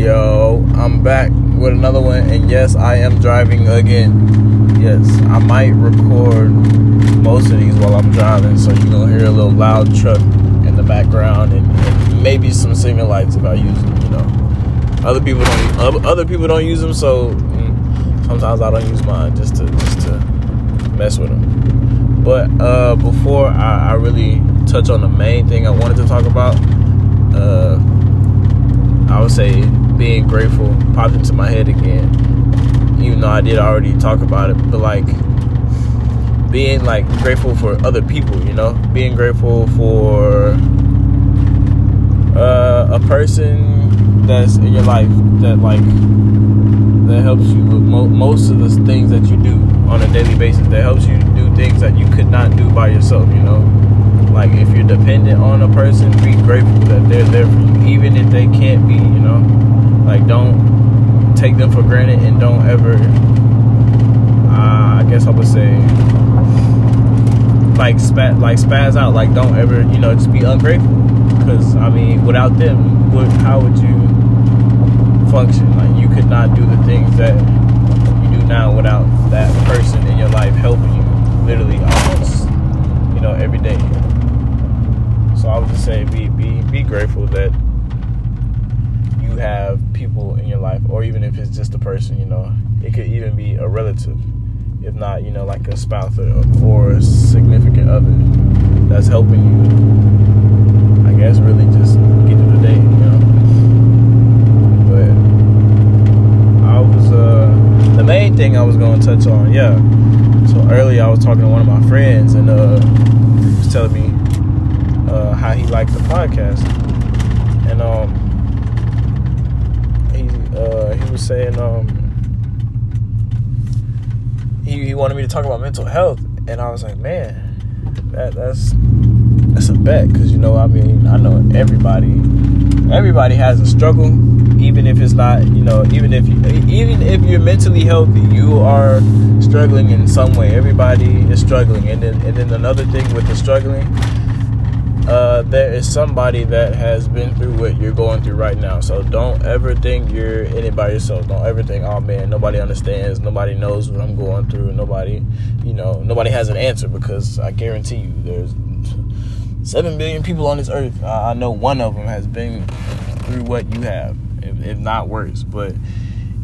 Yo, I'm back with another one, and yes, I am driving again. Yes, I might record most of these while I'm driving, so you're gonna hear a little loud truck in the background, and, and maybe some signal lights if I use them. You know, other people don't. Other people don't use them, so mm, sometimes I don't use mine just to just to mess with them. But uh, before I, I really touch on the main thing I wanted to talk about. Uh, I would say being grateful popped into my head again. Even though I did already talk about it, but like being like grateful for other people, you know, being grateful for uh, a person that's in your life that like that helps you with mo- most of the things that you do on a daily basis. That helps you do things that you could not do by yourself, you know dependent on a person, be grateful that they're there for you, even if they can't be. You know, like don't take them for granted and don't ever. Uh, I guess I would say like spat like spaz out. Like don't ever you know just be ungrateful because I mean without them, what, how would you function? Like you could not do the things that you do now without that person in your life helping you literally almost you know every day. So I would just say be be be grateful that you have people in your life, or even if it's just a person, you know, it could even be a relative, if not, you know, like a spouse or, or a significant other that's helping you. I guess really just get through the day, you know. But I was uh the main thing I was going to touch on, yeah. So earlier I was talking to one of my friends, and uh, he was telling me uh, how he liked the podcast, and um, he uh, he was saying um, he, he wanted me to talk about mental health, and I was like, man, that that's that's a bet, because you know, I mean, I know everybody everybody has a struggle, even if it's not, you know, even if you even if you're mentally healthy, you are struggling in some way. Everybody is struggling, and then and then another thing with the struggling uh, there is somebody that has been through what you're going through right now. So don't ever think you're in it by yourself. Don't ever think, oh man, nobody understands, nobody knows what I'm going through, nobody, you know, nobody has an answer because I guarantee you there's seven billion people on this earth. I know one of them has been through what you have, if, if not worse. But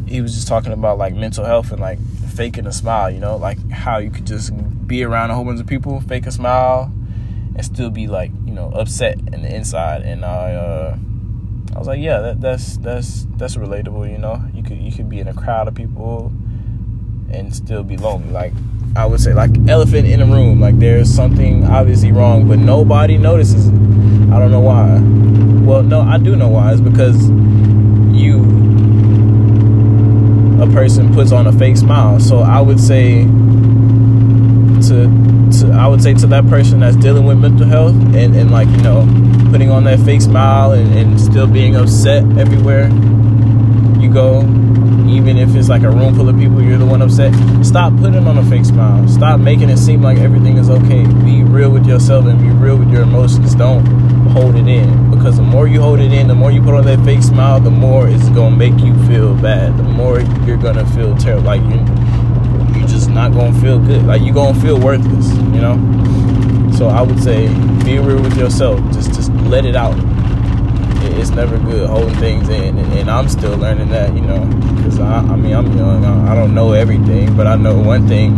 he was just talking about like mental health and like faking a smile, you know, like how you could just be around a whole bunch of people, fake a smile and still be like know upset in the inside and i uh i was like yeah that, that's that's that's relatable you know? You could you could be in a crowd of people and still be lonely. Like i would say like elephant in a room. Like there's something obviously wrong but nobody notices it. I don't know why. Well no i do know why. It's because you a person puts on a fake smile. So i would say to to I would say to that person that's dealing with mental health and, and like, you know, putting on that fake smile and, and still being upset everywhere you go, even if it's like a room full of people, you're the one upset. Stop putting on a fake smile. Stop making it seem like everything is okay. Be real with yourself and be real with your emotions. Don't hold it in. Because the more you hold it in, the more you put on that fake smile, the more it's gonna make you feel bad. The more you're gonna feel terrible. Like you you just not gonna feel good. Like you're gonna feel worthless, you know. So I would say be real with yourself. Just just let it out. It's never good holding things in, and, I'm still learning that, you know. Because I, I mean, I'm young. I don't know everything, but I know one thing.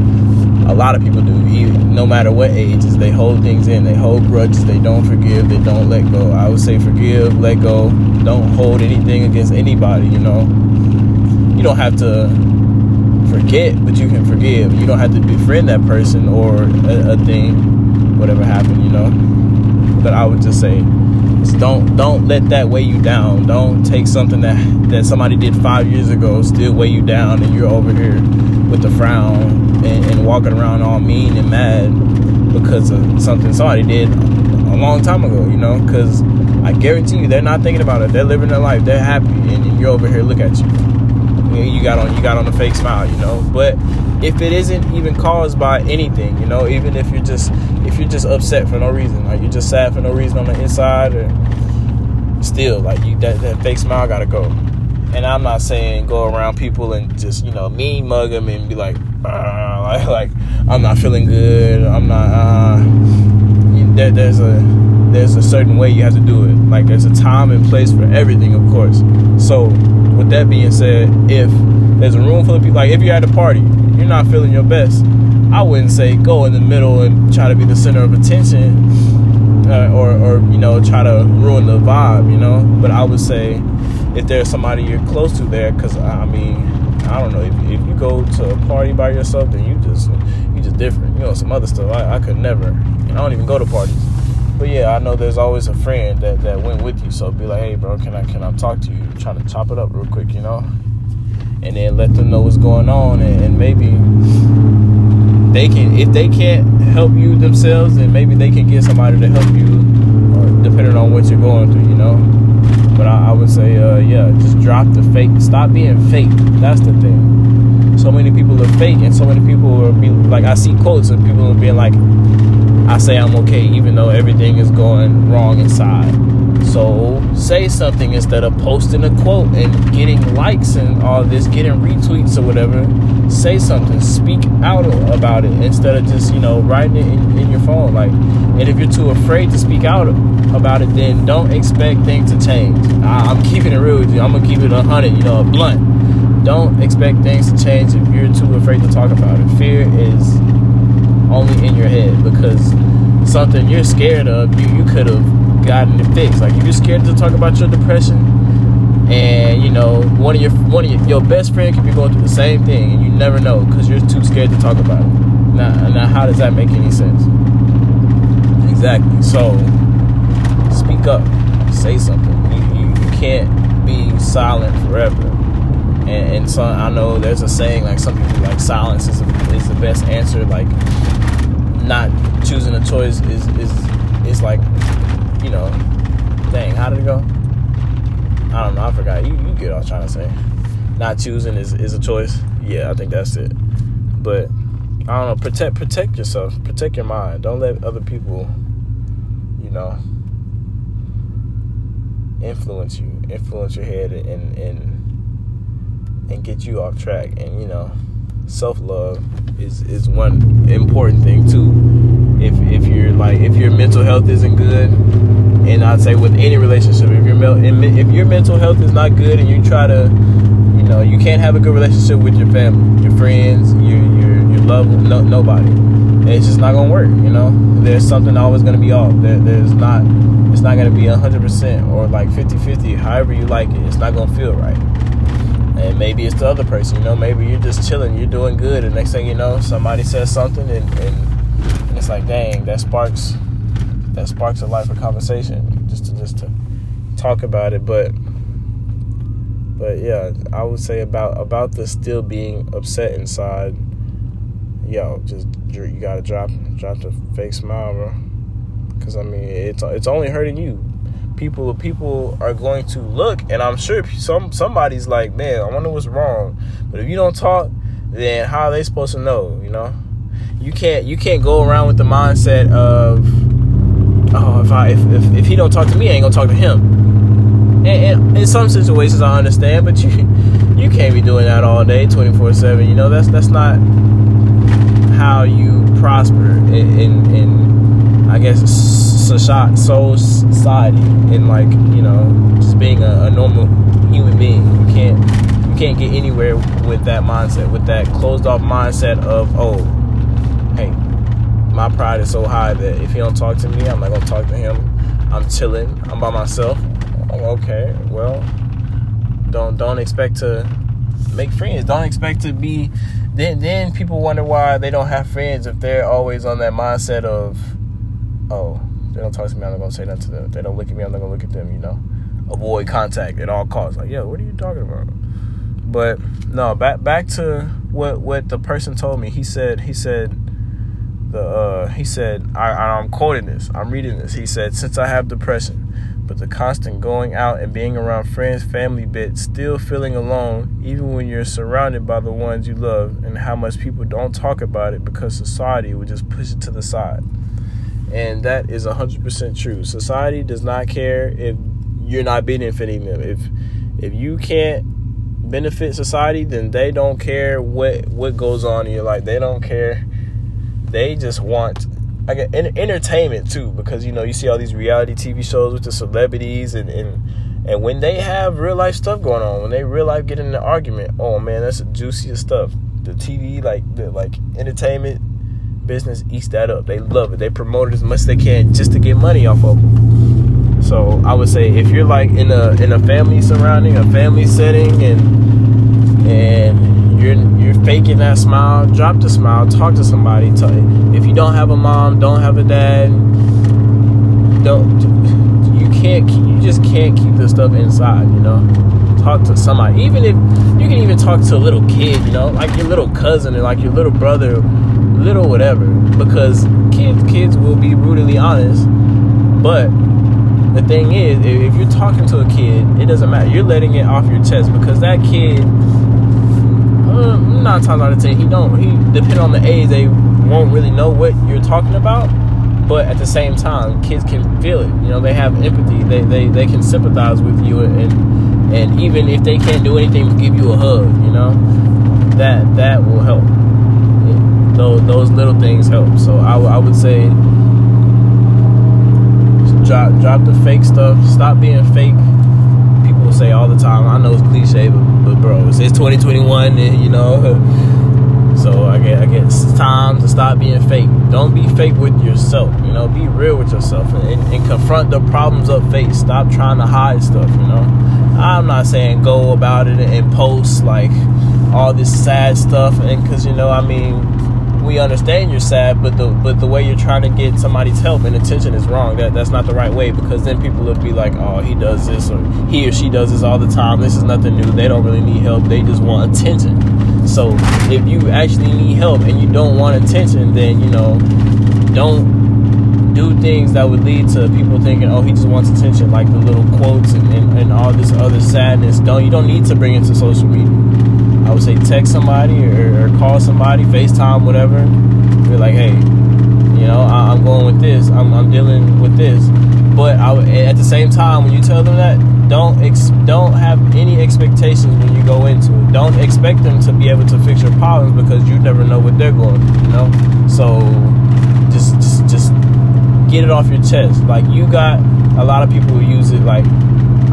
A lot of people do, even no matter what age, is they hold things in. They hold grudges. They don't forgive. They don't let go. I would say forgive, let go. Don't hold anything against anybody. You know. You don't have to forget, but you can forgive. You don't have to befriend that person or a, a thing, whatever happened, you know. But I would just say, don't don't let that weigh you down. Don't take something that that somebody did five years ago still weigh you down, and you're over here with a frown and, and walking around all mean and mad because of something somebody did a long time ago. You know, because I guarantee you they're not thinking about it. They're living their life. They're happy, and, and you're over here. Look at you you got on you got on a fake smile, you know. But if it isn't even caused by anything, you know, even if you're just if you're just upset for no reason, like you're just sad for no reason on the inside, or still like you that, that fake smile gotta go. and I'm not saying go around people and just you know mean mug them and be like, uh, like, like I'm not feeling good. I'm not. Uh, there, there's a there's a certain way you have to do it. Like there's a time and place for everything, of course. So with that being said, if there's a room full of people, like if you're at a party, you're not feeling your best. I wouldn't say go in the middle and try to be the center of attention, uh, or or you know try to ruin the vibe, you know. But I would say if there's somebody you're close to there, because I mean, I don't know if, if you go to a party by yourself, then you just you just different. You know, some other stuff I, I could never. I don't even go to parties. But yeah, I know there's always a friend that, that went with you. So be like, hey, bro, can I can I talk to you? Trying to chop it up real quick, you know, and then let them know what's going on, and, and maybe they can if they can't help you themselves, then maybe they can get somebody to help you, or depending on what you're going through, you know. But I, I would say, uh, yeah, just drop the fake. Stop being fake. That's the thing. So many people are fake, and so many people are be, like, I see quotes of people being like, I say I'm okay, even though everything is going wrong inside. So say something instead of posting a quote and getting likes and all this, getting retweets or whatever. Say something. Speak out about it instead of just you know writing it in, in your phone. Like, and if you're too afraid to speak out about it, then don't expect things to change. I, am keeping it real with you. I'm gonna keep it a hundred, you know, blunt. Don't expect things to change if you're too afraid to talk about it. Fear is only in your head because something you're scared of, you, you could have gotten it fixed. Like if you're scared to talk about your depression, and you know one of your one of your, your best friend could be going through the same thing, and you never know because you're too scared to talk about it. Now, now how does that make any sense? Exactly. So speak up, say something. You, you, you can't be silent forever. And, and so I know there's a saying like some people like silence is, is the best answer. Like not choosing a choice is is is like you know, dang, how did it go? I don't know. I forgot. You, you get what I was trying to say. Not choosing is, is a choice. Yeah, I think that's it. But I don't know. Protect protect yourself. Protect your mind. Don't let other people, you know, influence you, influence your head, and and and get you off track. And you know, self love is is one important thing too. If if you're like if your mental health isn't good, and I'd say with any relationship, if your if your mental health is not good, and you try to, you know, you can't have a good relationship with your family, your friends, your your your love, no, nobody. It's just not gonna work. You know, there's something always gonna be off. There, there's not. It's not gonna be 100% or like 50-50. However you like it, it's not gonna feel right and maybe it's the other person you know maybe you're just chilling you're doing good and next thing you know somebody says something and, and, and it's like dang that sparks that sparks a life of conversation just to just to talk about it. But but yeah i would say about about the still being upset inside yo just you gotta drop drop the fake smile bro. Because i mean it's it's only hurting you people people are going to look and i'm sure some somebody's like man i wonder what's wrong. But if you don't talk then how are they supposed to know you know? You can't you can't go around with the mindset of oh if i if, if, if he don't talk to me i ain't gonna talk to him. And, and in some situations i understand but you you can't be doing that all day 24 7 you know? That's that's not how you prosper. In in, in i guess soul society and like you know just being a, a normal human being. You can't you can't get anywhere with that mindset, with that closed off mindset of oh, hey, my pride is so high that if he don't talk to me, I'm not gonna talk to him. I'm chilling. I'm by myself. okay, well, don't don't expect to make friends. Don't expect to be. Then then people wonder why they don't have friends if they're always on that mindset of, oh, they don't talk to me, I'm not gonna say nothing to them. If they don't look at me, I'm not gonna look at them, you know. Avoid contact at all costs. Like, yo, what are you talking about? But no, back back to what what the person told me. He said he said the uh he said I I'm quoting this. I'm reading this. He said, Since I have depression, but the constant going out and being around friends, family bit, still feeling alone, even when you're surrounded by the ones you love, and how much people don't talk about it because society would just push it to the side. And that is 100% true. Society does not care if you're not benefiting them. If if you can't benefit society, then they don't care what what goes on in your life. They don't care. They just want like entertainment too, because you know you see all these reality TV shows with the celebrities and and and when they have real life stuff going on, when they real life get in an argument, oh man, that's the juiciest stuff. The TV like the like entertainment business eats that up. They love it. They promote it as much as they can just to get money off of them. So I would say if you're like in a in a family surrounding, a family setting, and and you're you're faking that smile, drop the smile, talk to somebody. Tell, you. if you don't have a mom, don't have a dad, don't you can't you just can't keep this stuff inside. You know, talk to somebody. Even if you can even talk to a little kid. You know, like your little cousin or like your little brother little whatever because kids kids will be brutally honest. But the thing is if you're talking to a kid it doesn't matter. You're letting it off your chest because that kid uh, nine times out of ten he don't he depending on the age they won't really know what you're talking about. But at the same time kids can feel it. You know they have empathy. They they, they can sympathize with you and and even if they can't do anything give you a hug you know? That that will help those, those little things help. So I, I would say drop drop the fake stuff. Stop being fake. People say all the time. I know it's cliche, but, but bro, it's, it's 2021, and you know. So I get I it's time to stop being fake. Don't be fake with yourself. You know, be real with yourself and, and, and confront the problems up face. Stop trying to hide stuff. You know, I'm not saying go about it and post like all this sad stuff, and because you know, I mean, we understand you're sad, but the but the way you're trying to get somebody's help and attention is wrong. That that's not the right way because then people will be like, oh, he does this or he or she does this all the time. This is nothing new. They don't really need help. They just want attention. So if you actually need help and you don't want attention, then you know, don't do things that would lead to people thinking, oh, he just wants attention, like the little quotes and, and, and all this other sadness. Don't you don't need to bring it to social media I would say text somebody or, or call somebody, FaceTime, whatever. Be like, hey, you know, I, am going with this. I'm, I'm, dealing with this. But I, at the same time, when you tell them that, don't ex, don't have any expectations when you go into it. Don't expect them to be able to fix your problems because you never know what they're going through. You know, so just just just get it off your chest. Like you got a lot of people who use it like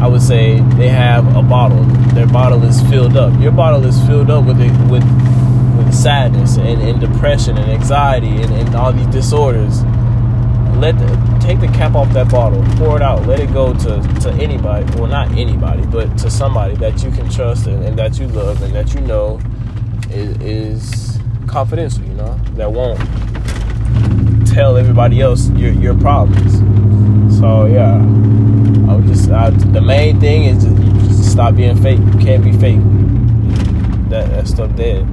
I would say they have a bottle. Their bottle is filled up. Your bottle is filled up with it, with with sadness and, and depression and anxiety and, and all these disorders. Let the, take the cap off that bottle, pour it out, let it go to, to anybody. Well, not anybody, but to somebody that you can trust and, and that you love and that you know is, is confidential. You know that won't tell everybody else your your problems. So yeah. Would just I, the main thing is just, just, stop being fake. You can't be fake. That that stuff dead.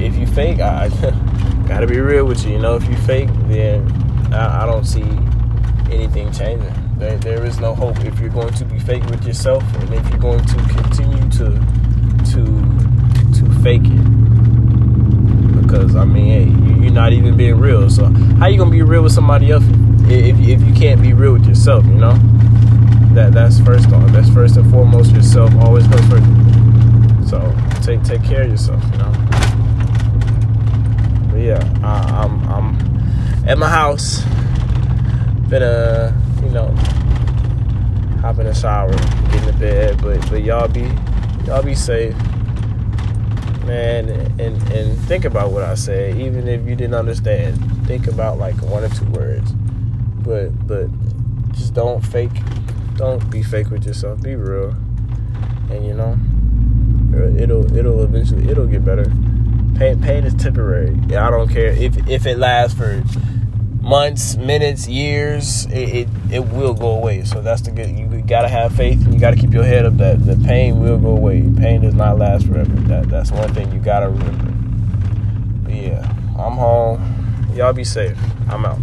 If you fake, I, gotta be real with you. You know, if you fake, then I, I don't see anything changing. There, there is no hope if you're going to be fake with yourself, and if you're going to continue to to to fake it. Because I mean, hey, you're not even being real. So how you gonna be real with somebody else? If, if you can't be real with yourself, you know, that that's first on. That's first and foremost yourself. Always goes first. So take take care of yourself, you know. But yeah, I, I'm I'm at my house. Been a you know hop in the shower, get in the bed, but but y'all be y'all be safe man and and think about what i say even if you didn't understand think about like one or two words but but just don't fake don't be fake with yourself. Be real. And you know it'll it'll eventually it'll get better. Pain pain is temporary. I don't care. If if it lasts for months minutes years it, it, it will go away. So that's the good you gotta have faith and you gotta keep your head up that the pain will go away. Pain does not last forever. That that's one thing you gotta remember. But yeah i'm home. Y'all be safe. I'm out